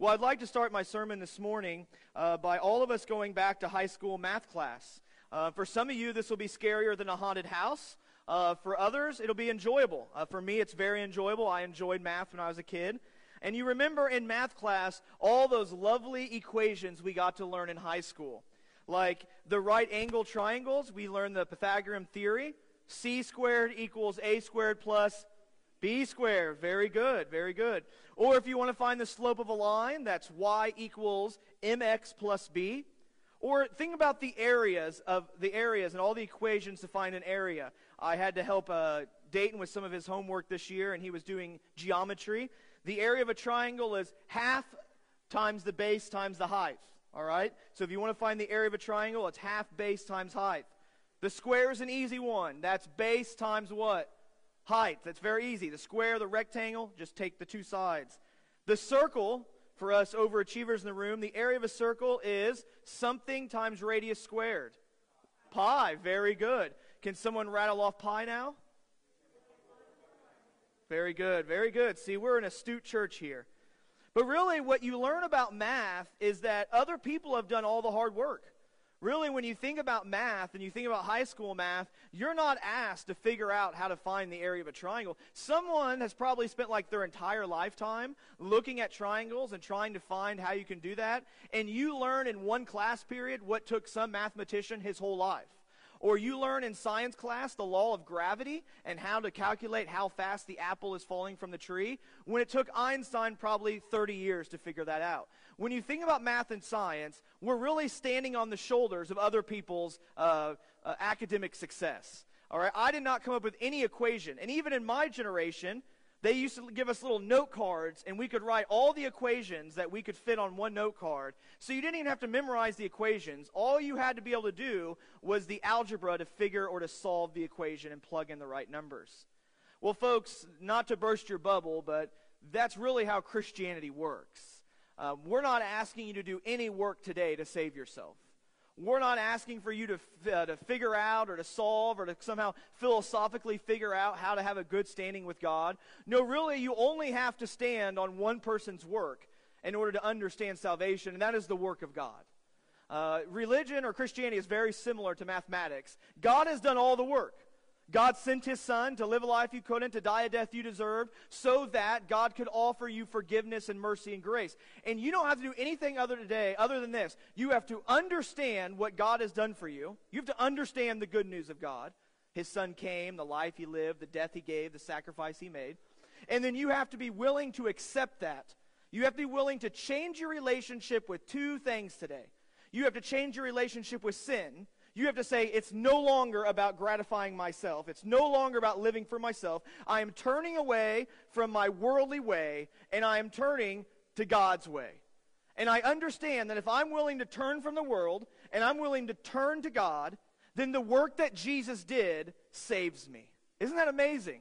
Well, I'd like to start my sermon this morning uh, by all of us going back to high school math class. Uh, for some of you, this will be scarier than a haunted house. Uh, for others, it'll be enjoyable. Uh, for me, it's very enjoyable. I enjoyed math when I was a kid. And you remember in math class all those lovely equations we got to learn in high school. Like the right angle triangles, we learned the Pythagorean theory. C squared equals A squared plus B squared. Very good, very good. Or if you want to find the slope of a line, that's y equals mx plus b. Or think about the areas of the areas and all the equations to find an area. I had to help uh, Dayton with some of his homework this year, and he was doing geometry. The area of a triangle is half times the base times the height. All right? So if you want to find the area of a triangle, it's half base times height. The square is an easy one. That's base times what? Height. That's very easy. The square, the rectangle, just take the two sides. The circle, for us overachievers in the room, the area of a circle is something times radius squared. Pi. Very good. Can someone rattle off pi now? Very good. Very good. See, we're an astute church here. But really, what you learn about math is that other people have done all the hard work. Really, when you think about math and you think about high school math, you're not asked to figure out how to find the area of a triangle. Someone has probably spent like their entire lifetime looking at triangles and trying to find how you can do that. And you learn in one class period what took some mathematician his whole life. Or you learn in science class the law of gravity and how to calculate how fast the apple is falling from the tree, when it took Einstein probably 30 years to figure that out. When you think about math and science, we're really standing on the shoulders of other people's uh, uh, academic success. All right, I did not come up with any equation. And even in my generation, they used to give us little note cards, and we could write all the equations that we could fit on one note card. So you didn't even have to memorize the equations. All you had to be able to do was the algebra to figure or to solve the equation and plug in the right numbers. Well, folks, not to burst your bubble, but that's really how Christianity works. Uh, we're not asking you to do any work today to save yourself. We're not asking for you to, uh, to figure out or to solve or to somehow philosophically figure out how to have a good standing with God. No, really, you only have to stand on one person's work in order to understand salvation, and that is the work of God. Uh, religion or Christianity is very similar to mathematics. God has done all the work. God sent his son to live a life you couldn't, to die a death you deserved, so that God could offer you forgiveness and mercy and grace. And you don't have to do anything other today other than this. You have to understand what God has done for you. You have to understand the good news of God. His son came, the life he lived, the death he gave, the sacrifice he made. And then you have to be willing to accept that. You have to be willing to change your relationship with two things today. You have to change your relationship with sin you have to say, it's no longer about gratifying myself. It's no longer about living for myself. I am turning away from my worldly way, and I am turning to God's way. And I understand that if I'm willing to turn from the world, and I'm willing to turn to God, then the work that Jesus did saves me. Isn't that amazing?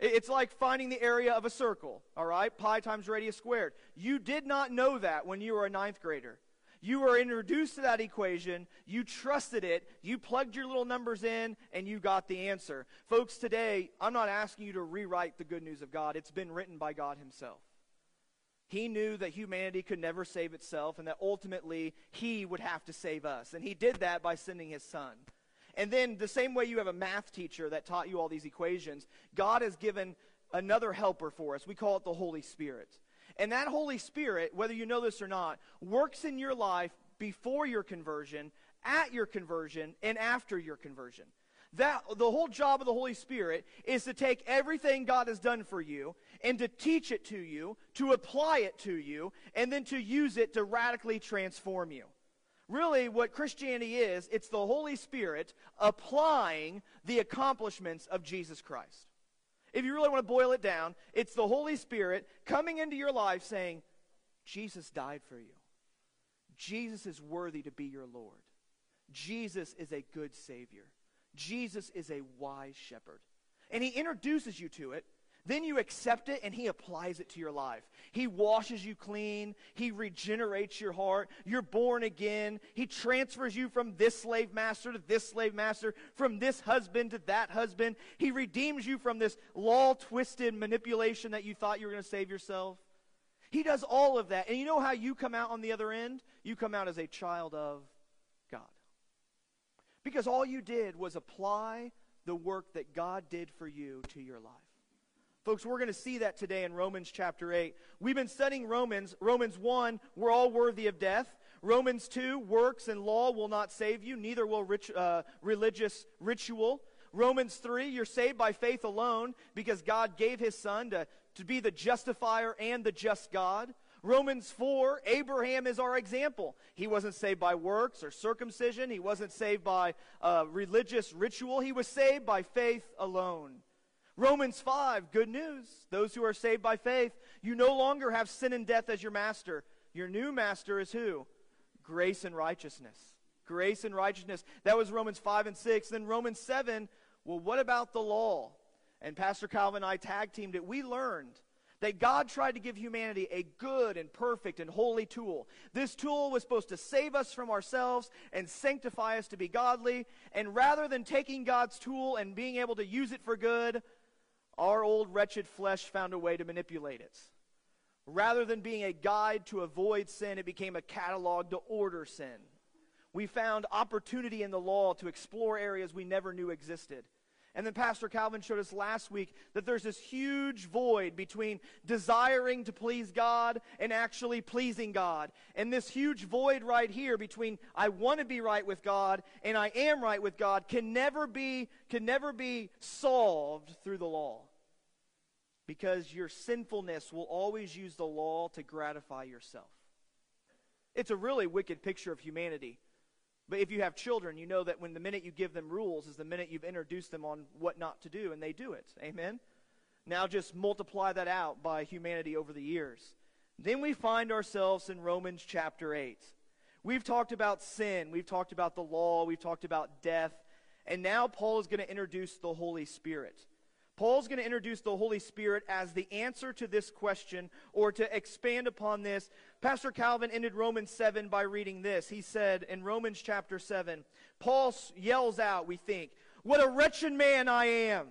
It's like finding the area of a circle, all right? Pi times radius squared. You did not know that when you were a ninth grader. You were introduced to that equation, you trusted it, you plugged your little numbers in, and you got the answer. Folks, today, I'm not asking you to rewrite the good news of God. It's been written by God Himself. He knew that humanity could never save itself and that ultimately He would have to save us. And He did that by sending His Son. And then, the same way you have a math teacher that taught you all these equations, God has given another helper for us. We call it the Holy Spirit. And that Holy Spirit, whether you know this or not, works in your life before your conversion, at your conversion, and after your conversion. That the whole job of the Holy Spirit is to take everything God has done for you and to teach it to you, to apply it to you, and then to use it to radically transform you. Really, what Christianity is, it's the Holy Spirit applying the accomplishments of Jesus Christ. If you really want to boil it down, it's the Holy Spirit coming into your life saying, Jesus died for you. Jesus is worthy to be your Lord. Jesus is a good Savior. Jesus is a wise shepherd. And he introduces you to it then you accept it and He applies it to your life. He washes you clean. He regenerates your heart. You're born again. He transfers you from this slave master to this slave master, from this husband to that husband. He redeems you from this law twisted manipulation that you thought you were going to save yourself. He does all of that. And you know how you come out on the other end? You come out as a child of God. Because all you did was apply the work that God did for you to your life. Folks, we're going to see that today in Romans chapter 8. We've been studying Romans. Romans 1, we're all worthy of death. Romans 2, works and law will not save you, neither will rich, uh, religious ritual. Romans 3, you're saved by faith alone because God gave his son to, to be the justifier and the just God. Romans 4, Abraham is our example. He wasn't saved by works or circumcision. He wasn't saved by uh, religious ritual. He was saved by faith alone. Romans 5, good news. Those who are saved by faith, you no longer have sin and death as your master. Your new master is who? Grace and righteousness. Grace and righteousness. That was Romans 5 and 6. Then Romans 7, well, what about the law? And Pastor Calvin and I tag teamed it. We learned that God tried to give humanity a good and perfect and holy tool. This tool was supposed to save us from ourselves and sanctify us to be godly. And rather than taking God's tool and being able to use it for good, our old wretched flesh found a way to manipulate it. Rather than being a guide to avoid sin, it became a catalog to order sin. We found opportunity in the law to explore areas we never knew existed. And then Pastor Calvin showed us last week that there's this huge void between desiring to please God and actually pleasing God. And this huge void right here between I want to be right with God and I am right with God can never be can never be solved through the law. Because your sinfulness will always use the law to gratify yourself. It's a really wicked picture of humanity. But if you have children, you know that when the minute you give them rules is the minute you've introduced them on what not to do, and they do it. Amen? Now just multiply that out by humanity over the years. Then we find ourselves in Romans chapter 8. We've talked about sin, we've talked about the law, we've talked about death, and now Paul is going to introduce the Holy Spirit. Paul's going to introduce the Holy Spirit as the answer to this question or to expand upon this. Pastor Calvin ended Romans 7 by reading this. He said in Romans chapter 7, Paul yells out, we think, What a wretched man I am!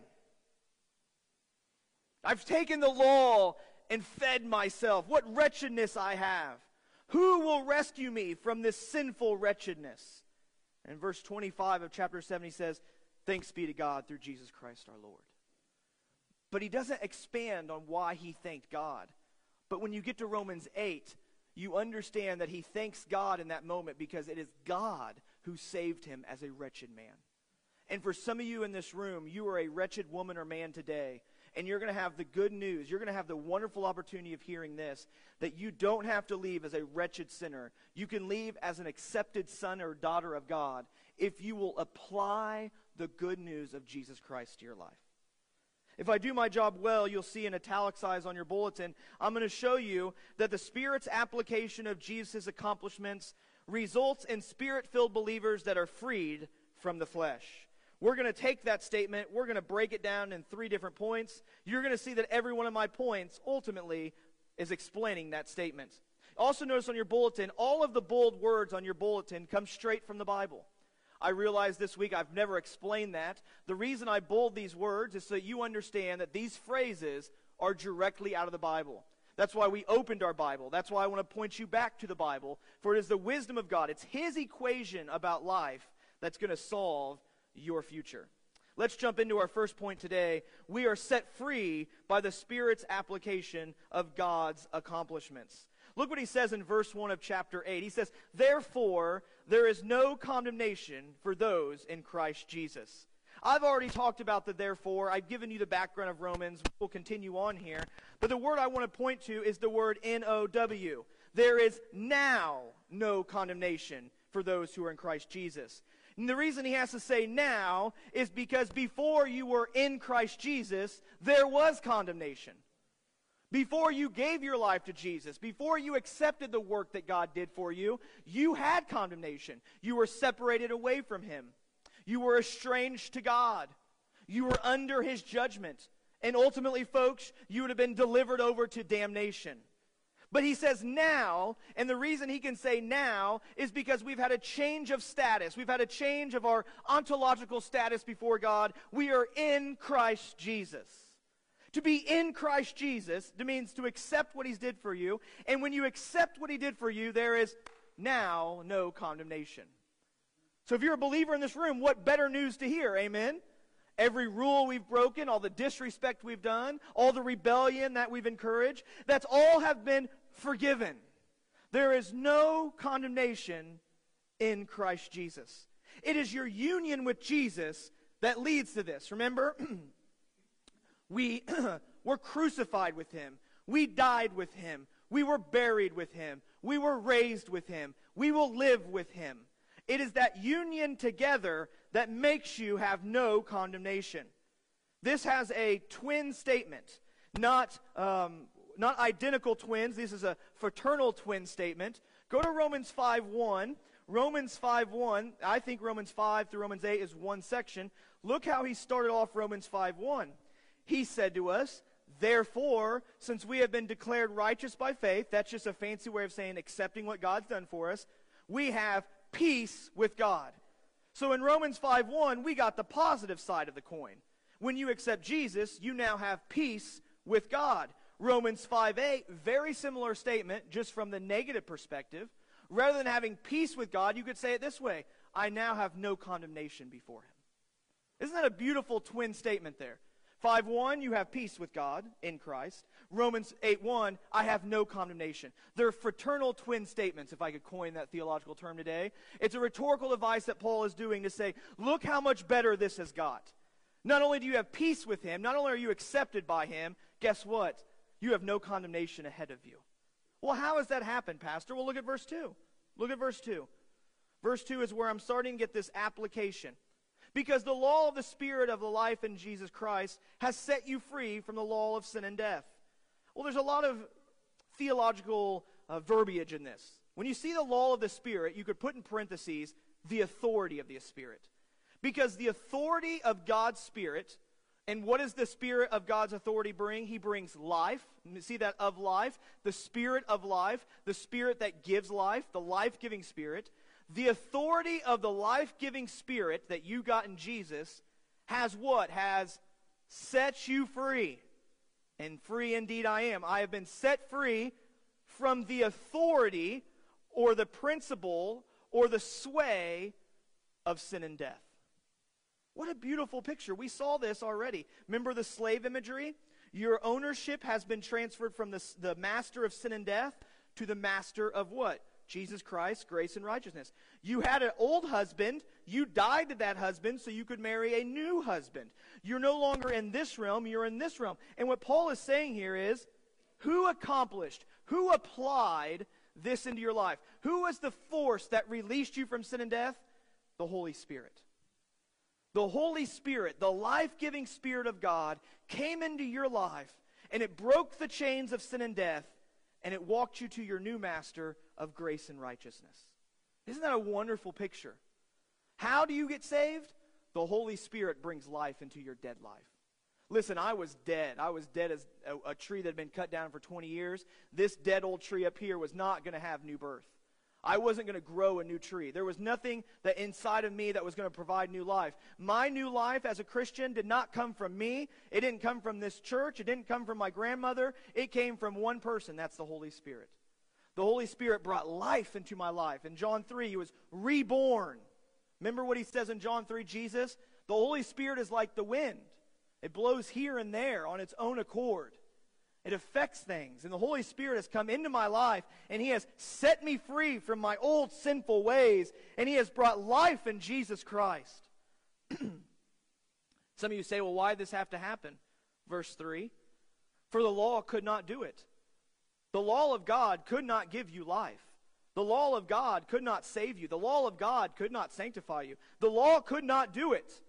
I've taken the law and fed myself. What wretchedness I have! Who will rescue me from this sinful wretchedness? And verse 25 of chapter 7, he says, Thanks be to God through Jesus Christ our Lord. But he doesn't expand on why he thanked God. But when you get to Romans 8, you understand that he thanks God in that moment because it is God who saved him as a wretched man. And for some of you in this room, you are a wretched woman or man today, and you're going to have the good news. You're going to have the wonderful opportunity of hearing this that you don't have to leave as a wretched sinner. You can leave as an accepted son or daughter of God if you will apply the good news of Jesus Christ to your life. If I do my job well, you'll see in italicized on your bulletin, I'm going to show you that the Spirit's application of Jesus' accomplishments results in spirit filled believers that are freed from the flesh. We're going to take that statement, we're going to break it down in three different points. You're going to see that every one of my points ultimately is explaining that statement. Also, notice on your bulletin, all of the bold words on your bulletin come straight from the Bible. I realized this week I've never explained that. The reason I bold these words is so that you understand that these phrases are directly out of the Bible. That's why we opened our Bible. That's why I want to point you back to the Bible. For it is the wisdom of God, it's His equation about life that's going to solve your future. Let's jump into our first point today. We are set free by the Spirit's application of God's accomplishments. Look what he says in verse 1 of chapter 8. He says, Therefore, there is no condemnation for those in Christ Jesus. I've already talked about the therefore. I've given you the background of Romans. We'll continue on here. But the word I want to point to is the word N O W. There is now no condemnation for those who are in Christ Jesus. And the reason he has to say now is because before you were in Christ Jesus, there was condemnation. Before you gave your life to Jesus, before you accepted the work that God did for you, you had condemnation. You were separated away from Him. You were estranged to God. You were under His judgment. And ultimately, folks, you would have been delivered over to damnation. But he says now, and the reason he can say now is because we've had a change of status. We've had a change of our ontological status before God. We are in Christ Jesus. To be in Christ Jesus means to accept what he's did for you. And when you accept what he did for you, there is now no condemnation. So if you're a believer in this room, what better news to hear? Amen. Every rule we've broken, all the disrespect we've done, all the rebellion that we've encouraged, that's all have been forgiven. There is no condemnation in Christ Jesus. It is your union with Jesus that leads to this. Remember? we were crucified with him. We died with him. We were buried with him. We were raised with him. We will live with him. It is that union together that makes you have no condemnation. This has a twin statement, not, um, not identical twins. This is a fraternal twin statement. Go to Romans 5 1. Romans 5 1, I think Romans 5 through Romans 8 is one section. Look how he started off Romans 5 1. He said to us, Therefore, since we have been declared righteous by faith, that's just a fancy way of saying accepting what God's done for us, we have peace with God. So in Romans 5 1, we got the positive side of the coin. When you accept Jesus, you now have peace with God. Romans 5 8, very similar statement, just from the negative perspective. Rather than having peace with God, you could say it this way I now have no condemnation before Him. Isn't that a beautiful twin statement there? 5 1, you have peace with God in Christ. Romans 8 1, I have no condemnation. They're fraternal twin statements, if I could coin that theological term today. It's a rhetorical device that Paul is doing to say, look how much better this has got. Not only do you have peace with him, not only are you accepted by him, guess what? You have no condemnation ahead of you. Well, how has that happened, Pastor? Well, look at verse 2. Look at verse 2. Verse 2 is where I'm starting to get this application. Because the law of the Spirit of the life in Jesus Christ has set you free from the law of sin and death. Well, there's a lot of theological uh, verbiage in this. When you see the law of the Spirit, you could put in parentheses the authority of the Spirit. Because the authority of God's Spirit, and what does the Spirit of God's authority bring? He brings life. See that of life? The Spirit of life, the Spirit that gives life, the life giving Spirit. The authority of the life giving spirit that you got in Jesus has what? Has set you free. And free indeed I am. I have been set free from the authority or the principle or the sway of sin and death. What a beautiful picture. We saw this already. Remember the slave imagery? Your ownership has been transferred from the, the master of sin and death to the master of what? Jesus Christ, grace and righteousness. You had an old husband. You died to that husband so you could marry a new husband. You're no longer in this realm, you're in this realm. And what Paul is saying here is who accomplished, who applied this into your life? Who was the force that released you from sin and death? The Holy Spirit. The Holy Spirit, the life giving Spirit of God, came into your life and it broke the chains of sin and death and it walked you to your new master of grace and righteousness. Isn't that a wonderful picture? How do you get saved? The Holy Spirit brings life into your dead life. Listen, I was dead. I was dead as a, a tree that had been cut down for 20 years. This dead old tree up here was not going to have new birth. I wasn't going to grow a new tree. There was nothing that inside of me that was going to provide new life. My new life as a Christian did not come from me. It didn't come from this church. It didn't come from my grandmother. It came from one person. That's the Holy Spirit. The Holy Spirit brought life into my life. In John 3, he was reborn. Remember what he says in John 3, Jesus? The Holy Spirit is like the wind. It blows here and there on its own accord. It affects things. And the Holy Spirit has come into my life, and He has set me free from my old sinful ways, and He has brought life in Jesus Christ. Some of you say, well, why did this have to happen? Verse 3 For the law could not do it. The law of God could not give you life. The law of God could not save you. The law of God could not sanctify you. The law could not do it.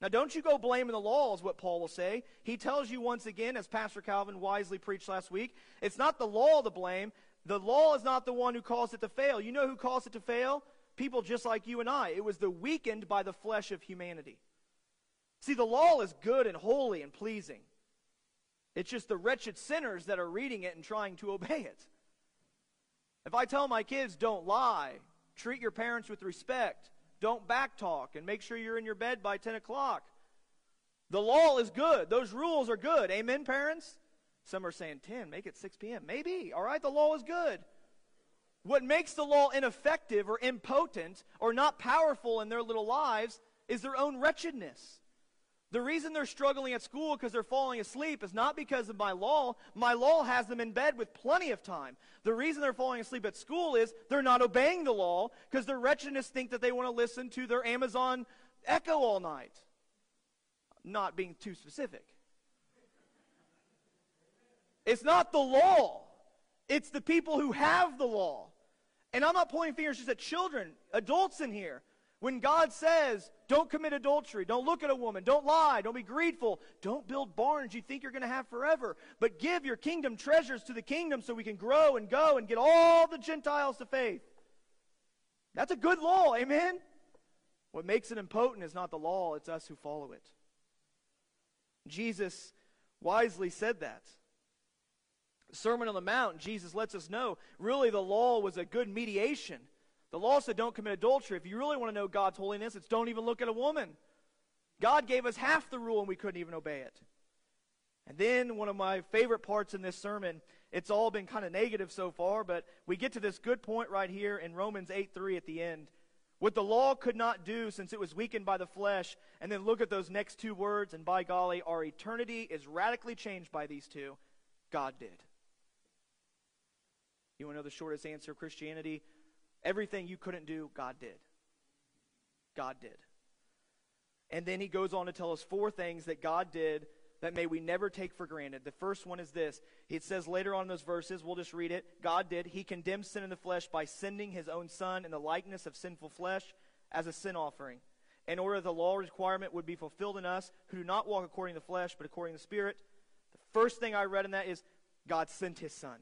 Now, don't you go blaming the law, is what Paul will say. He tells you once again, as Pastor Calvin wisely preached last week, it's not the law to blame. The law is not the one who caused it to fail. You know who caused it to fail? People just like you and I. It was the weakened by the flesh of humanity. See, the law is good and holy and pleasing. It's just the wretched sinners that are reading it and trying to obey it. If I tell my kids, don't lie, treat your parents with respect, don't backtalk and make sure you're in your bed by 10 o'clock. The law is good. Those rules are good. Amen, parents? Some are saying 10, make it 6 p.m. Maybe. All right, the law is good. What makes the law ineffective or impotent or not powerful in their little lives is their own wretchedness. The reason they're struggling at school because they're falling asleep is not because of my law. My law has them in bed with plenty of time. The reason they're falling asleep at school is they're not obeying the law because their wretchedness think that they want to listen to their Amazon Echo all night. Not being too specific. It's not the law. It's the people who have the law. And I'm not pointing fingers just at children, adults in here. When God says, don't commit adultery, don't look at a woman, don't lie, don't be greedful, don't build barns you think you're going to have forever, but give your kingdom treasures to the kingdom so we can grow and go and get all the Gentiles to faith. That's a good law, amen? What makes it impotent is not the law, it's us who follow it. Jesus wisely said that. Sermon on the Mount, Jesus lets us know really the law was a good mediation the law said don't commit adultery. If you really want to know God's holiness, it's don't even look at a woman. God gave us half the rule and we couldn't even obey it. And then one of my favorite parts in this sermon, it's all been kind of negative so far, but we get to this good point right here in Romans 8 3 at the end. What the law could not do since it was weakened by the flesh. And then look at those next two words, and by golly, our eternity is radically changed by these two. God did. You want to know the shortest answer of Christianity? Everything you couldn't do, God did. God did. And then he goes on to tell us four things that God did that may we never take for granted. The first one is this. It says later on in those verses, we'll just read it. God did. He condemned sin in the flesh by sending his own son in the likeness of sinful flesh as a sin offering, in order that the law requirement would be fulfilled in us who do not walk according to the flesh, but according to the Spirit. The first thing I read in that is God sent his son.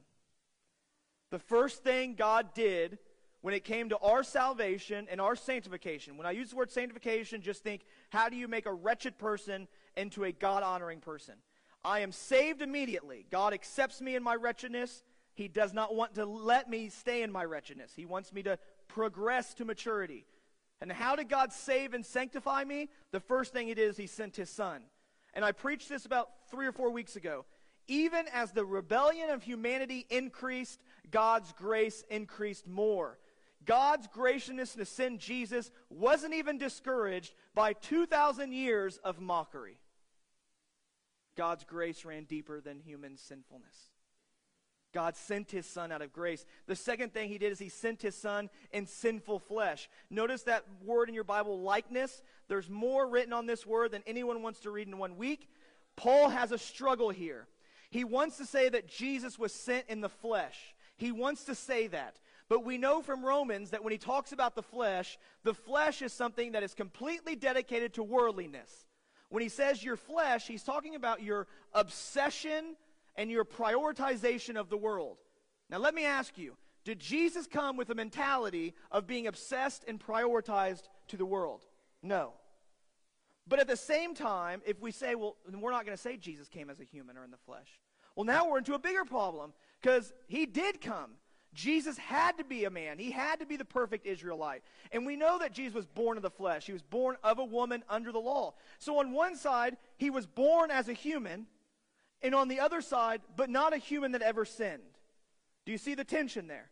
The first thing God did when it came to our salvation and our sanctification. When I use the word sanctification, just think how do you make a wretched person into a God honoring person? I am saved immediately. God accepts me in my wretchedness. He does not want to let me stay in my wretchedness. He wants me to progress to maturity. And how did God save and sanctify me? The first thing did is He sent His Son. And I preached this about three or four weeks ago. Even as the rebellion of humanity increased, God's grace increased more. God's graciousness to send Jesus wasn't even discouraged by 2,000 years of mockery. God's grace ran deeper than human sinfulness. God sent his son out of grace. The second thing he did is he sent his son in sinful flesh. Notice that word in your Bible, likeness. There's more written on this word than anyone wants to read in one week. Paul has a struggle here. He wants to say that Jesus was sent in the flesh. He wants to say that. But we know from Romans that when he talks about the flesh, the flesh is something that is completely dedicated to worldliness. When he says your flesh, he's talking about your obsession and your prioritization of the world. Now, let me ask you did Jesus come with a mentality of being obsessed and prioritized to the world? No. But at the same time, if we say, well, we're not going to say Jesus came as a human or in the flesh. Well, now we're into a bigger problem because he did come. Jesus had to be a man. He had to be the perfect Israelite. And we know that Jesus was born of the flesh. He was born of a woman under the law. So on one side, he was born as a human, and on the other side, but not a human that ever sinned. Do you see the tension there?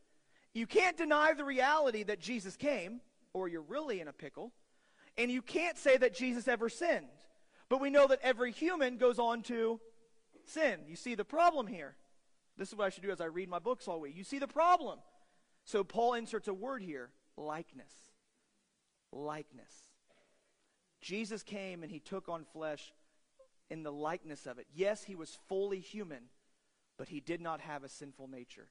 You can't deny the reality that Jesus came, or you're really in a pickle. And you can't say that Jesus ever sinned. But we know that every human goes on to sin. You see the problem here. This is what I should do as I read my books all week. You see the problem. So Paul inserts a word here likeness. Likeness. Jesus came and he took on flesh in the likeness of it. Yes, he was fully human, but he did not have a sinful nature.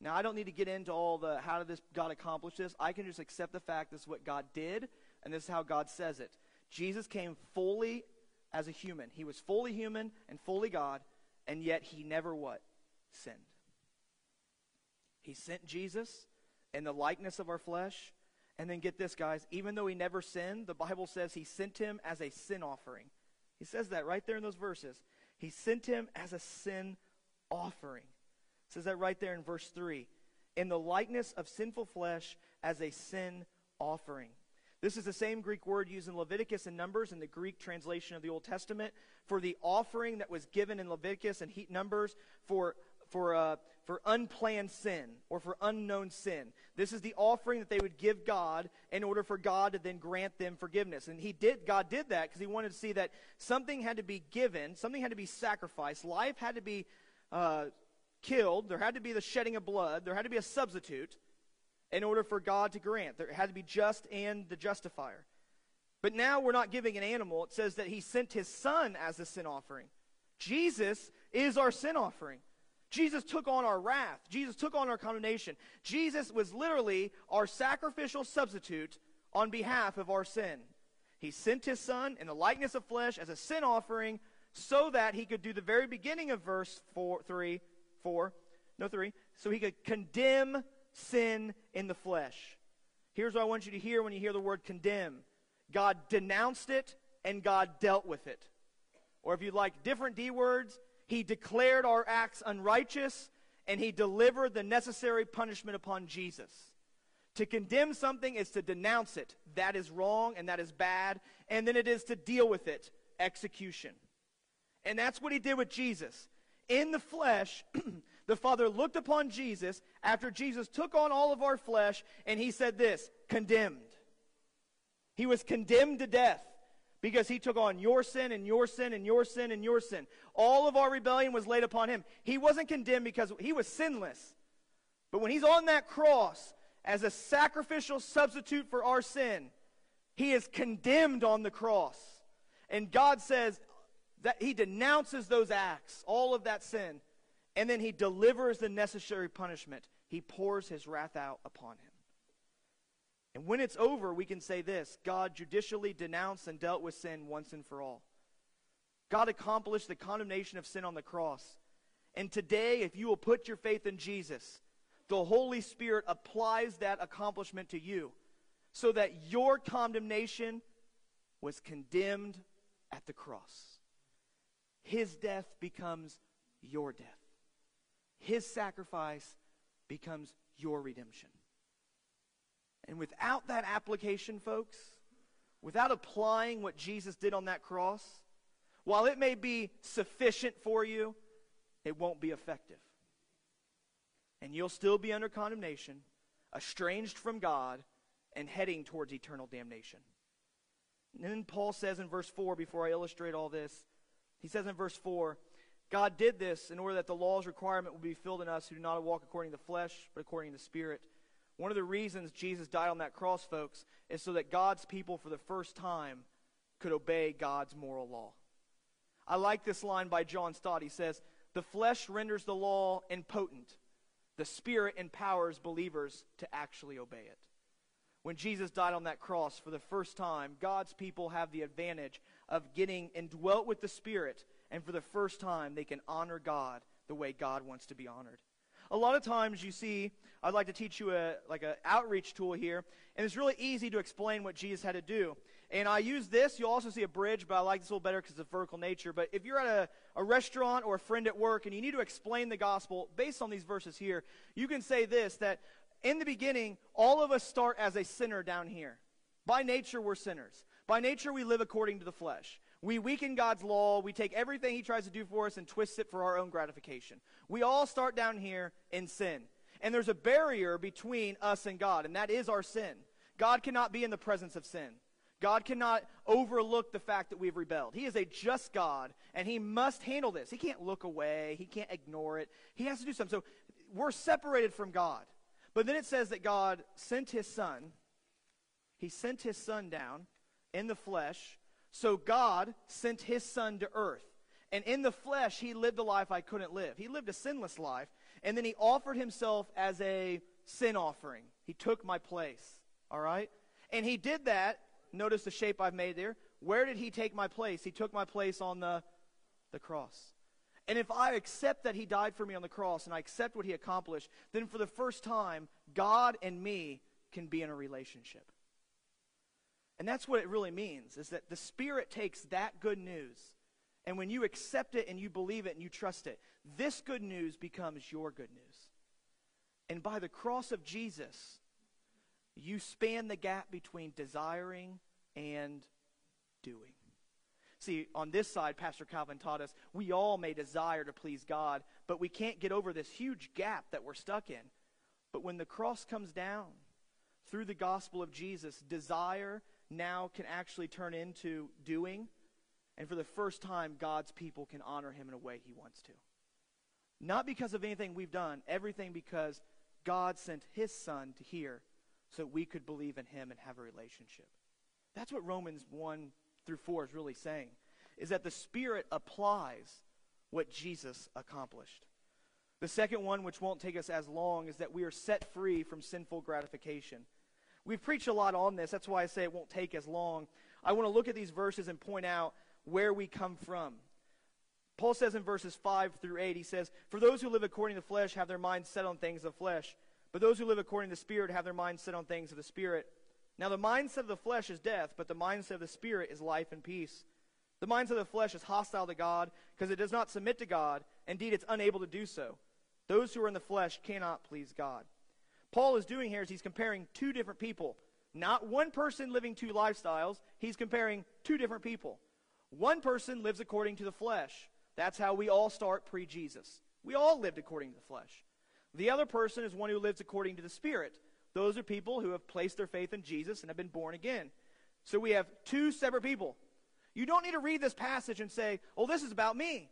Now, I don't need to get into all the how did this God accomplish this. I can just accept the fact this is what God did, and this is how God says it. Jesus came fully as a human. He was fully human and fully God, and yet he never what? Sinned. He sent Jesus in the likeness of our flesh. And then get this, guys, even though he never sinned, the Bible says he sent him as a sin offering. He says that right there in those verses. He sent him as a sin offering. It says that right there in verse 3. In the likeness of sinful flesh as a sin offering. This is the same Greek word used in Leviticus and Numbers in the Greek translation of the Old Testament for the offering that was given in Leviticus and Heat Numbers for for uh, for unplanned sin or for unknown sin. This is the offering that they would give God in order for God to then grant them forgiveness. And he did God did that because he wanted to see that something had to be given, something had to be sacrificed, life had to be uh, killed, there had to be the shedding of blood, there had to be a substitute in order for God to grant. There had to be just and the justifier. But now we're not giving an animal. It says that he sent his son as a sin offering. Jesus is our sin offering. Jesus took on our wrath. Jesus took on our condemnation. Jesus was literally our sacrificial substitute on behalf of our sin. He sent his son in the likeness of flesh as a sin offering so that he could do the very beginning of verse four, 3, 4, no 3, so he could condemn sin in the flesh. Here's what I want you to hear when you hear the word condemn God denounced it and God dealt with it. Or if you like different D words, he declared our acts unrighteous, and he delivered the necessary punishment upon Jesus. To condemn something is to denounce it. That is wrong and that is bad. And then it is to deal with it execution. And that's what he did with Jesus. In the flesh, the Father looked upon Jesus after Jesus took on all of our flesh, and he said this condemned. He was condemned to death because he took on your sin and your sin and your sin and your sin. All of our rebellion was laid upon him. He wasn't condemned because he was sinless. But when he's on that cross as a sacrificial substitute for our sin, he is condemned on the cross. And God says that he denounces those acts, all of that sin, and then he delivers the necessary punishment. He pours his wrath out upon him. And when it's over, we can say this God judicially denounced and dealt with sin once and for all. God accomplished the condemnation of sin on the cross. And today, if you will put your faith in Jesus, the Holy Spirit applies that accomplishment to you so that your condemnation was condemned at the cross. His death becomes your death, His sacrifice becomes your redemption. And without that application, folks, without applying what Jesus did on that cross, while it may be sufficient for you, it won't be effective. And you'll still be under condemnation, estranged from God, and heading towards eternal damnation. And then Paul says in verse 4, before I illustrate all this, he says in verse 4, God did this in order that the law's requirement would be filled in us who do not walk according to the flesh, but according to the Spirit. One of the reasons Jesus died on that cross, folks, is so that God's people, for the first time, could obey God's moral law. I like this line by John Stott. He says, The flesh renders the law impotent, the Spirit empowers believers to actually obey it. When Jesus died on that cross for the first time, God's people have the advantage of getting indwelt with the Spirit, and for the first time, they can honor God the way God wants to be honored. A lot of times you see, I'd like to teach you a like an outreach tool here, and it's really easy to explain what Jesus had to do. And I use this. You'll also see a bridge, but I like this a little better because it's vertical nature. But if you're at a, a restaurant or a friend at work and you need to explain the gospel based on these verses here, you can say this that in the beginning, all of us start as a sinner down here. By nature, we're sinners. By nature, we live according to the flesh. We weaken God's law. We take everything He tries to do for us and twist it for our own gratification. We all start down here in sin. And there's a barrier between us and God, and that is our sin. God cannot be in the presence of sin. God cannot overlook the fact that we've rebelled. He is a just God, and He must handle this. He can't look away, He can't ignore it. He has to do something. So we're separated from God. But then it says that God sent His Son. He sent His Son down in the flesh so God sent his son to earth. And in the flesh, he lived a life I couldn't live. He lived a sinless life. And then he offered himself as a sin offering. He took my place. All right? And he did that. Notice the shape I've made there. Where did he take my place? He took my place on the, the cross. And if I accept that he died for me on the cross and I accept what he accomplished, then for the first time, God and me can be in a relationship. And that's what it really means is that the Spirit takes that good news, and when you accept it and you believe it and you trust it, this good news becomes your good news. And by the cross of Jesus, You span the gap between desiring and doing. See, on this side, Pastor Calvin taught us we all may desire to please God, but we can't get over this huge gap that we're stuck in. But when the cross comes down through the gospel of Jesus, desire now can actually turn into doing. And for the first time, God's people can honor him in a way he wants to. Not because of anything we've done, everything because God sent his son to here so that we could believe in him and have a relationship. That's what Romans 1 through 4 is really saying, is that the Spirit applies what Jesus accomplished. The second one, which won't take us as long, is that we are set free from sinful gratification. We've preached a lot on this. That's why I say it won't take as long. I want to look at these verses and point out where we come from. Paul says in verses 5 through 8, he says, For those who live according to the flesh have their minds set on things of flesh, but those who live according to the Spirit have their minds set on things of the Spirit. Now, the mindset of the flesh is death, but the mindset of the Spirit is life and peace. The mindset of the flesh is hostile to God because it does not submit to God. Indeed, it's unable to do so. Those who are in the flesh cannot please God. Paul is doing here is he's comparing two different people. Not one person living two lifestyles. He's comparing two different people. One person lives according to the flesh. That's how we all start pre Jesus. We all lived according to the flesh. The other person is one who lives according to the Spirit. Those are people who have placed their faith in Jesus and have been born again. So we have two separate people. You don't need to read this passage and say, oh, this is about me.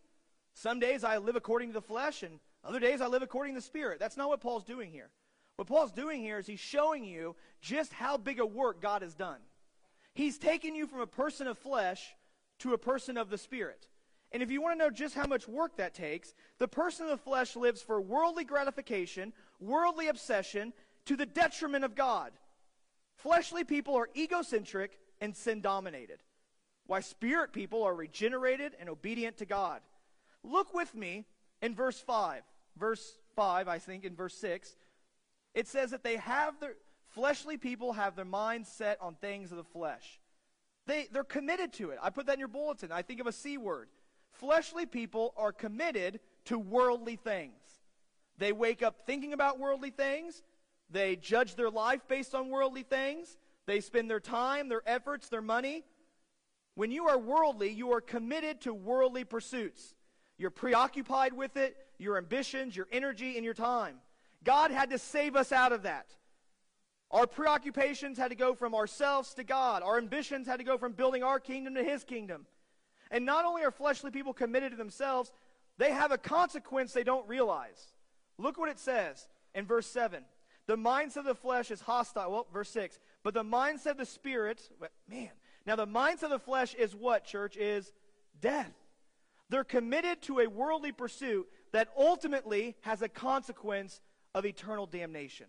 Some days I live according to the flesh, and other days I live according to the Spirit. That's not what Paul's doing here. What Paul's doing here is he's showing you just how big a work God has done. He's taken you from a person of flesh to a person of the Spirit. And if you want to know just how much work that takes, the person of the flesh lives for worldly gratification, worldly obsession, to the detriment of God. Fleshly people are egocentric and sin dominated, while spirit people are regenerated and obedient to God. Look with me in verse 5. Verse 5, I think, in verse 6, it says that they have their fleshly people have their minds set on things of the flesh. They, they're committed to it. I put that in your bulletin. I think of a C word fleshly people are committed to worldly things. They wake up thinking about worldly things. They judge their life based on worldly things. They spend their time, their efforts, their money. When you are worldly, you are committed to worldly pursuits. You're preoccupied with it, your ambitions, your energy, and your time. God had to save us out of that. Our preoccupations had to go from ourselves to God. Our ambitions had to go from building our kingdom to His kingdom. And not only are fleshly people committed to themselves, they have a consequence they don't realize. Look what it says in verse 7. The mindset of the flesh is hostile. Well, verse 6. But the mindset of the spirit, man. Now, the mindset of the flesh is what, church? Is death. They're committed to a worldly pursuit that ultimately has a consequence of eternal damnation.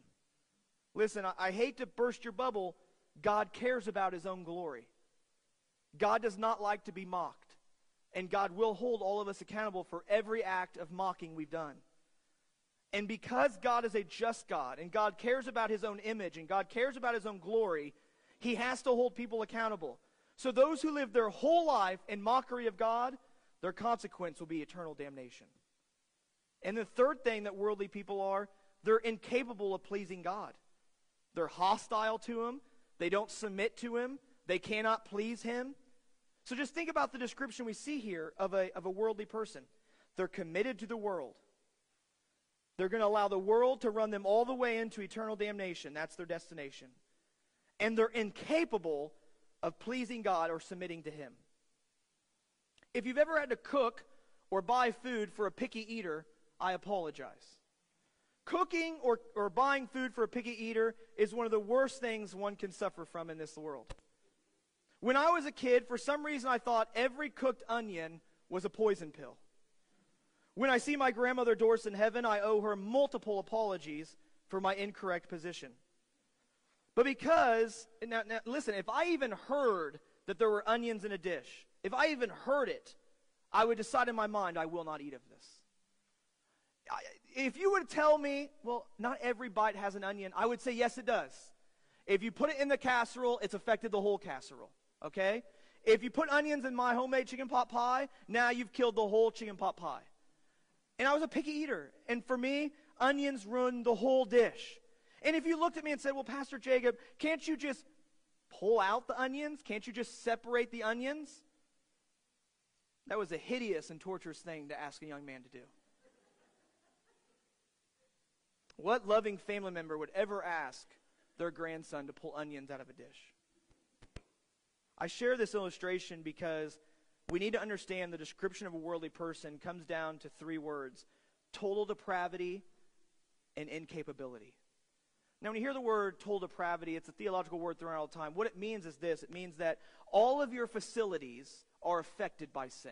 Listen, I, I hate to burst your bubble. God cares about his own glory. God does not like to be mocked and God will hold all of us accountable for every act of mocking we've done. And because God is a just God, and God cares about his own image, and God cares about his own glory, he has to hold people accountable. So those who live their whole life in mockery of God, their consequence will be eternal damnation. And the third thing that worldly people are, they're incapable of pleasing God. They're hostile to him, they don't submit to him, they cannot please him. So just think about the description we see here of a, of a worldly person. They're committed to the world. They're going to allow the world to run them all the way into eternal damnation. That's their destination. And they're incapable of pleasing God or submitting to Him. If you've ever had to cook or buy food for a picky eater, I apologize. Cooking or, or buying food for a picky eater is one of the worst things one can suffer from in this world. When I was a kid, for some reason I thought every cooked onion was a poison pill. When I see my grandmother Doris in heaven, I owe her multiple apologies for my incorrect position. But because, now, now listen, if I even heard that there were onions in a dish, if I even heard it, I would decide in my mind, I will not eat of this. If you were to tell me, well, not every bite has an onion, I would say, yes, it does. If you put it in the casserole, it's affected the whole casserole okay? If you put onions in my homemade chicken pot pie, now you've killed the whole chicken pot pie. And I was a picky eater. And for me, onions ruined the whole dish. And if you looked at me and said, Well, Pastor Jacob, can't you just pull out the onions? Can't you just separate the onions? That was a hideous and torturous thing to ask a young man to do. What loving family member would ever ask their grandson to pull onions out of a dish? I share this illustration because we need to understand the description of a worldly person comes down to three words total depravity and incapability. Now, when you hear the word total depravity, it's a theological word thrown out all the time. What it means is this it means that all of your facilities are affected by sin.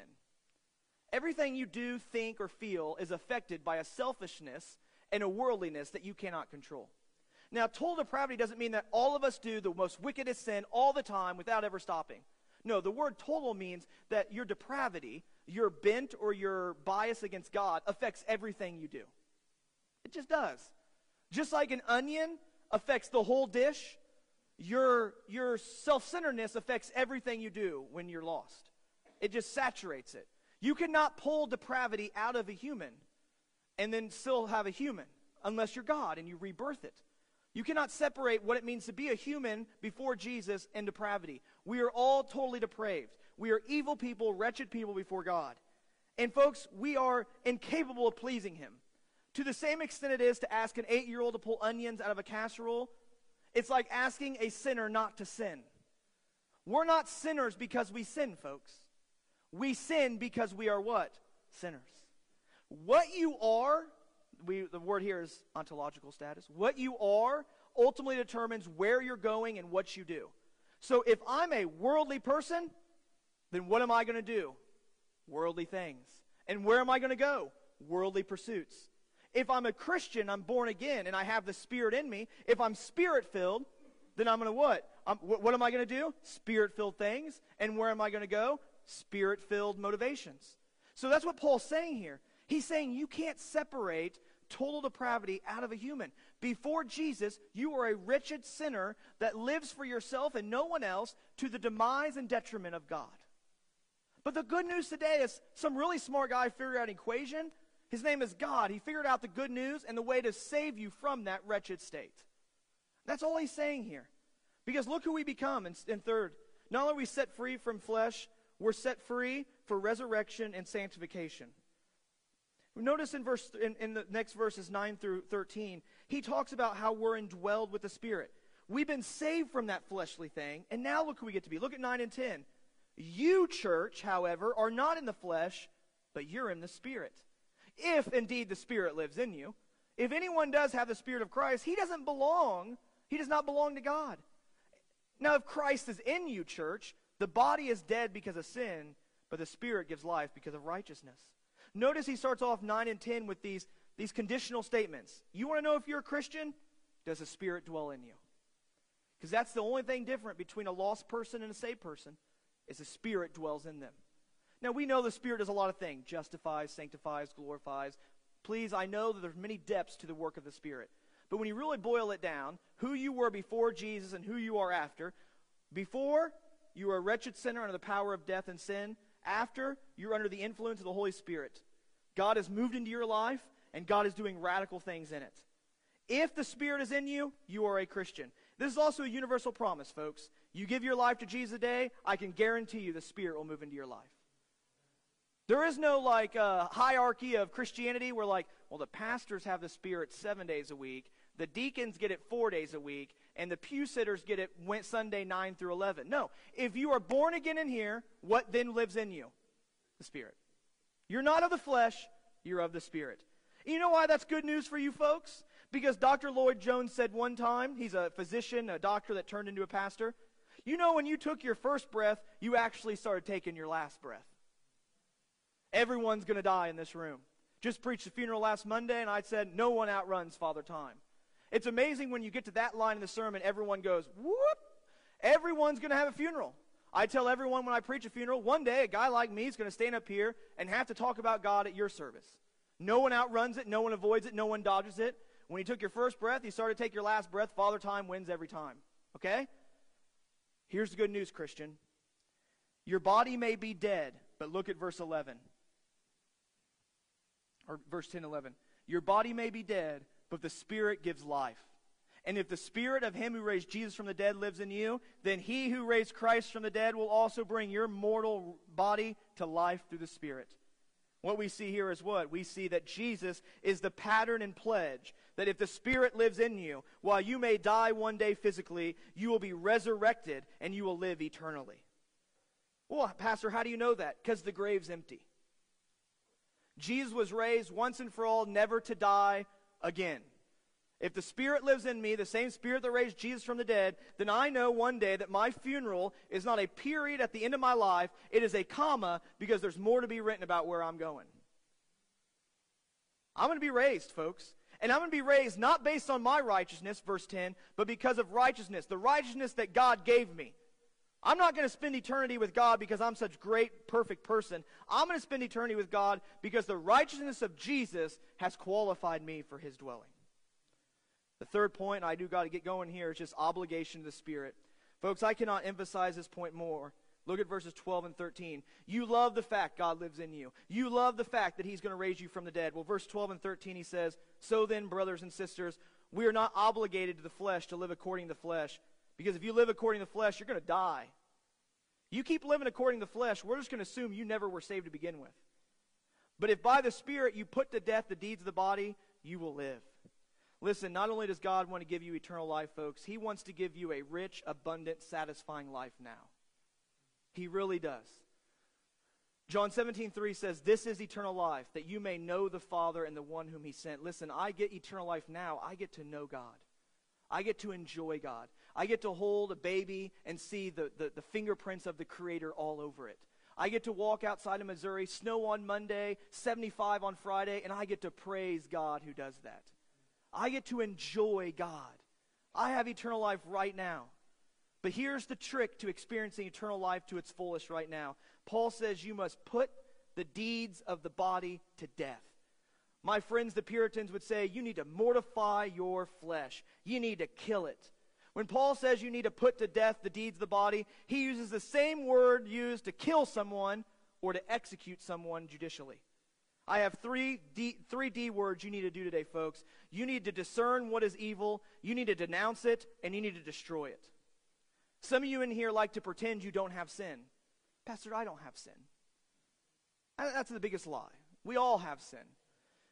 Everything you do, think, or feel is affected by a selfishness and a worldliness that you cannot control. Now, total depravity doesn't mean that all of us do the most wickedest sin all the time without ever stopping. No, the word total means that your depravity, your bent or your bias against God affects everything you do. It just does. Just like an onion affects the whole dish, your, your self centeredness affects everything you do when you're lost. It just saturates it. You cannot pull depravity out of a human and then still have a human unless you're God and you rebirth it. You cannot separate what it means to be a human before Jesus and depravity. We are all totally depraved. We are evil people, wretched people before God. And folks, we are incapable of pleasing Him. To the same extent it is to ask an eight year old to pull onions out of a casserole, it's like asking a sinner not to sin. We're not sinners because we sin, folks. We sin because we are what? Sinners. What you are, we, the word here is ontological status. What you are ultimately determines where you're going and what you do. So if I'm a worldly person, then what am I going to do? Worldly things. And where am I going to go? Worldly pursuits. If I'm a Christian, I'm born again, and I have the Spirit in me. If I'm Spirit filled, then I'm going to what? I'm, what? What am I going to do? Spirit filled things. And where am I going to go? Spirit filled motivations. So that's what Paul's saying here. He's saying you can't separate total depravity out of a human. Before Jesus, you are a wretched sinner that lives for yourself and no one else to the demise and detriment of God. But the good news today is some really smart guy figured out an equation. His name is God. He figured out the good news and the way to save you from that wretched state. That's all he's saying here. Because look who we become. And, third, not only are we set free from flesh, we're set free for resurrection and sanctification. Notice in verse in, in the next verses 9 through 13, he talks about how we're indwelled with the Spirit. We've been saved from that fleshly thing, and now look who we get to be. Look at 9 and 10. You, church, however, are not in the flesh, but you're in the Spirit. If indeed the Spirit lives in you. If anyone does have the Spirit of Christ, he doesn't belong, he does not belong to God. Now, if Christ is in you, church, the body is dead because of sin, but the Spirit gives life because of righteousness. Notice he starts off 9 and 10 with these, these conditional statements. You want to know if you're a Christian? Does the Spirit dwell in you? Because that's the only thing different between a lost person and a saved person is the Spirit dwells in them. Now we know the Spirit does a lot of things: justifies, sanctifies, glorifies. Please, I know that there's many depths to the work of the Spirit. But when you really boil it down, who you were before Jesus and who you are after, before you were a wretched sinner under the power of death and sin. After, you're under the influence of the Holy Spirit. God has moved into your life, and God is doing radical things in it. If the Spirit is in you, you are a Christian. This is also a universal promise, folks. You give your life to Jesus today, I can guarantee you the Spirit will move into your life. There is no like uh, hierarchy of Christianity where like, well, the pastors have the Spirit seven days a week, the deacons get it four days a week, and the pew sitters get it Sunday 9 through 11. No. If you are born again in here, what then lives in you? The Spirit. You're not of the flesh, you're of the Spirit. You know why that's good news for you folks? Because Dr. Lloyd Jones said one time, he's a physician, a doctor that turned into a pastor. You know, when you took your first breath, you actually started taking your last breath. Everyone's going to die in this room. Just preached a funeral last Monday, and I said, No one outruns Father Time. It's amazing when you get to that line in the sermon, everyone goes, whoop. Everyone's going to have a funeral. I tell everyone when I preach a funeral, one day a guy like me is going to stand up here and have to talk about God at your service. No one outruns it, no one avoids it, no one dodges it. When you took your first breath, you started to take your last breath. Father time wins every time. Okay? Here's the good news, Christian. Your body may be dead, but look at verse 11. Or verse 10 11. Your body may be dead, but the Spirit gives life. And if the spirit of him who raised Jesus from the dead lives in you, then he who raised Christ from the dead will also bring your mortal body to life through the spirit. What we see here is what? We see that Jesus is the pattern and pledge that if the Spirit lives in you, while you may die one day physically, you will be resurrected and you will live eternally. Well, Pastor, how do you know that? Because the grave's empty. Jesus was raised once and for all, never to die again. If the Spirit lives in me, the same Spirit that raised Jesus from the dead, then I know one day that my funeral is not a period at the end of my life, it is a comma because there's more to be written about where I'm going. I'm going to be raised, folks. And I'm going to be raised not based on my righteousness, verse 10, but because of righteousness, the righteousness that God gave me. I'm not going to spend eternity with God because I'm such a great, perfect person. I'm going to spend eternity with God because the righteousness of Jesus has qualified me for his dwelling. The third point, I do got to get going here, is just obligation to the Spirit. Folks, I cannot emphasize this point more. Look at verses 12 and 13. You love the fact God lives in you. You love the fact that He's going to raise you from the dead. Well, verse 12 and 13, he says, So then, brothers and sisters, we are not obligated to the flesh to live according to the flesh. Because if you live according to the flesh, you're going to die. You keep living according to the flesh, we're just going to assume you never were saved to begin with. But if by the Spirit you put to death the deeds of the body, you will live. Listen, not only does God want to give you eternal life, folks, He wants to give you a rich, abundant, satisfying life now. He really does. John 17, 3 says, This is eternal life, that you may know the Father and the one whom He sent. Listen, I get eternal life now. I get to know God. I get to enjoy God. I get to hold a baby and see the, the, the fingerprints of the Creator all over it. I get to walk outside of Missouri, snow on Monday, 75 on Friday, and I get to praise God who does that. I get to enjoy God. I have eternal life right now. But here's the trick to experiencing eternal life to its fullest right now. Paul says you must put the deeds of the body to death. My friends, the Puritans would say you need to mortify your flesh, you need to kill it. When Paul says you need to put to death the deeds of the body, he uses the same word used to kill someone or to execute someone judicially. I have three D, three D words you need to do today, folks. You need to discern what is evil, you need to denounce it, and you need to destroy it. Some of you in here like to pretend you don't have sin. Pastor, I don't have sin. That's the biggest lie. We all have sin.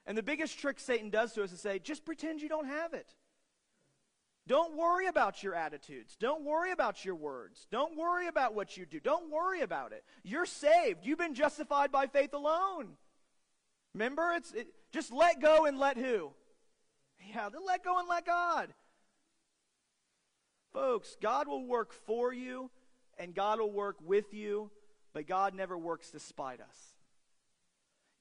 And the biggest trick Satan does to us is say, just pretend you don't have it. Don't worry about your attitudes. Don't worry about your words. Don't worry about what you do. Don't worry about it. You're saved. You've been justified by faith alone. Remember, it's it, just let go and let who? Yeah, let go and let God. Folks, God will work for you and God will work with you, but God never works to spite us.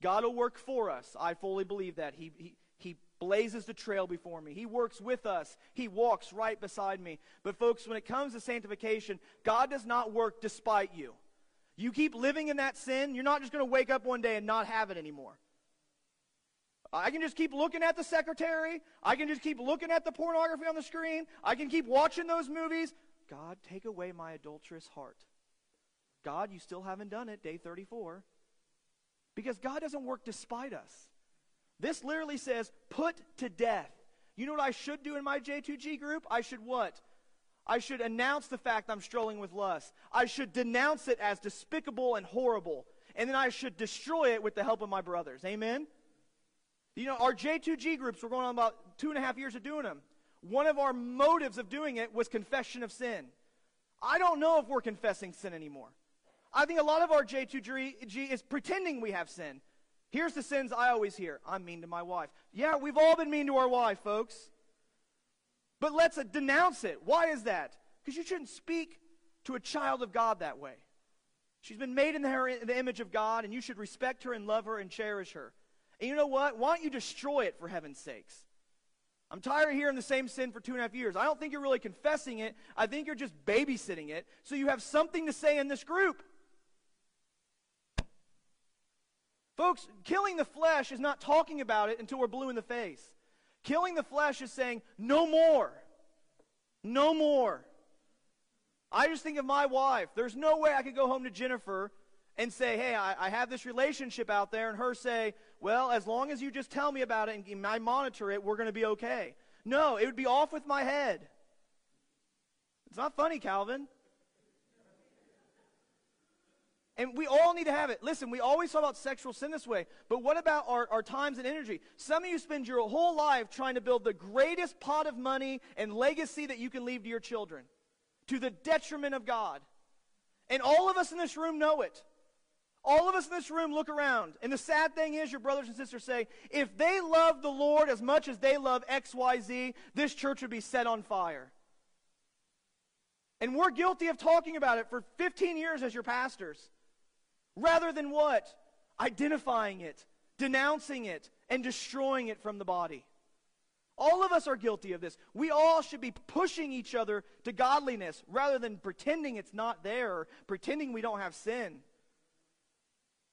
God will work for us. I fully believe that. He, he, he blazes the trail before me. He works with us. He walks right beside me. But, folks, when it comes to sanctification, God does not work despite you. You keep living in that sin, you're not just going to wake up one day and not have it anymore. I can just keep looking at the secretary. I can just keep looking at the pornography on the screen. I can keep watching those movies. God, take away my adulterous heart. God, you still haven't done it, day 34. Because God doesn't work despite us. This literally says, put to death. You know what I should do in my J2G group? I should what? I should announce the fact I'm strolling with lust. I should denounce it as despicable and horrible. And then I should destroy it with the help of my brothers. Amen? You know, our J2G groups, we're going on about two and a half years of doing them. One of our motives of doing it was confession of sin. I don't know if we're confessing sin anymore. I think a lot of our J2G is pretending we have sin. Here's the sins I always hear I'm mean to my wife. Yeah, we've all been mean to our wife, folks. But let's uh, denounce it. Why is that? Because you shouldn't speak to a child of God that way. She's been made in the, her, in the image of God, and you should respect her and love her and cherish her. And you know what? Why don't you destroy it for heaven's sakes? I'm tired of hearing the same sin for two and a half years. I don't think you're really confessing it. I think you're just babysitting it so you have something to say in this group. Folks, killing the flesh is not talking about it until we're blue in the face. Killing the flesh is saying, no more. No more. I just think of my wife. There's no way I could go home to Jennifer and say, hey, I, I, have this relationship out there, and her say, well, as long as you just tell me about it and I monitor it, we're going to be okay. No, it would be off with my head. It's not funny, Calvin. And we all need to have it. Listen, we always talk about sexual sin this way, but what about our, our times and energy? Some of you spend your whole life trying to build the greatest pot of money and legacy that you can leave to your children, to the detriment of God. And all of us in this room know it. All of us in this room look around. And the sad thing is, your brothers and sisters say, if they love the Lord as much as they love XYZ, this church would be set on fire. And we're guilty of talking about it for 15 years as your pastors. Rather than what? Identifying it, denouncing it, and destroying it from the body. All of us are guilty of this. We all should be pushing each other to godliness rather than pretending it's not there, pretending we don't have sin.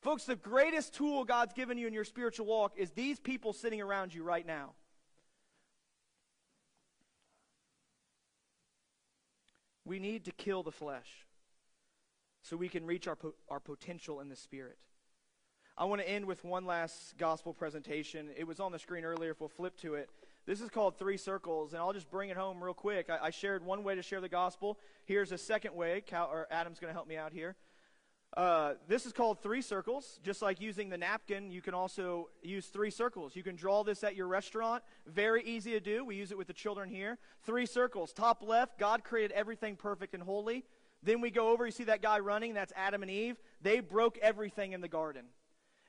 Folks, the greatest tool God's given you in your spiritual walk is these people sitting around you right now. We need to kill the flesh so we can reach our, po- our potential in the Spirit. I want to end with one last gospel presentation. It was on the screen earlier. If we'll flip to it, this is called Three Circles, and I'll just bring it home real quick. I, I shared one way to share the gospel. Here's a second way. Cal, or Adam's going to help me out here. Uh, this is called three circles. Just like using the napkin, you can also use three circles. You can draw this at your restaurant. Very easy to do. We use it with the children here. Three circles. Top left, God created everything perfect and holy. Then we go over, you see that guy running, that's Adam and Eve. They broke everything in the garden.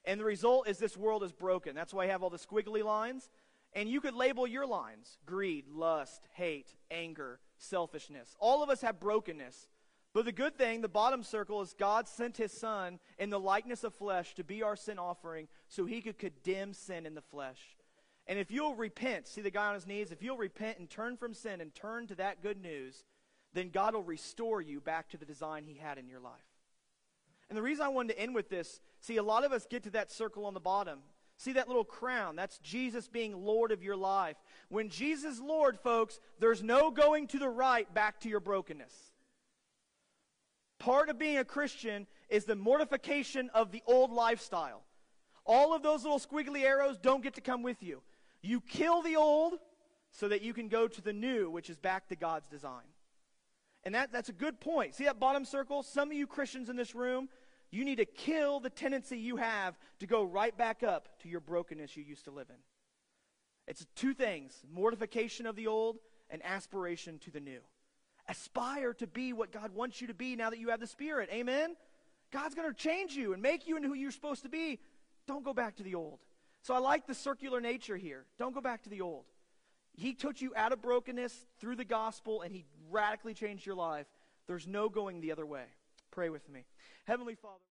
And the result is this world is broken. That's why I have all the squiggly lines. And you could label your lines greed, lust, hate, anger, selfishness. All of us have brokenness. But the good thing, the bottom circle, is God sent his son in the likeness of flesh to be our sin offering so he could condemn sin in the flesh. And if you'll repent, see the guy on his knees, if you'll repent and turn from sin and turn to that good news, then God will restore you back to the design he had in your life. And the reason I wanted to end with this, see, a lot of us get to that circle on the bottom. See that little crown? That's Jesus being Lord of your life. When Jesus is Lord, folks, there's no going to the right back to your brokenness. Part of being a Christian is the mortification of the old lifestyle. All of those little squiggly arrows don't get to come with you. You kill the old so that you can go to the new, which is back to God's design. And that, that's a good point. See that bottom circle? Some of you Christians in this room, you need to kill the tendency you have to go right back up to your brokenness you used to live in. It's two things mortification of the old and aspiration to the new. Aspire to be what God wants you to be now that you have the Spirit. Amen? God's going to change you and make you into who you're supposed to be. Don't go back to the old. So I like the circular nature here. Don't go back to the old. He took you out of brokenness through the gospel and he radically changed your life. There's no going the other way. Pray with me. Heavenly Father.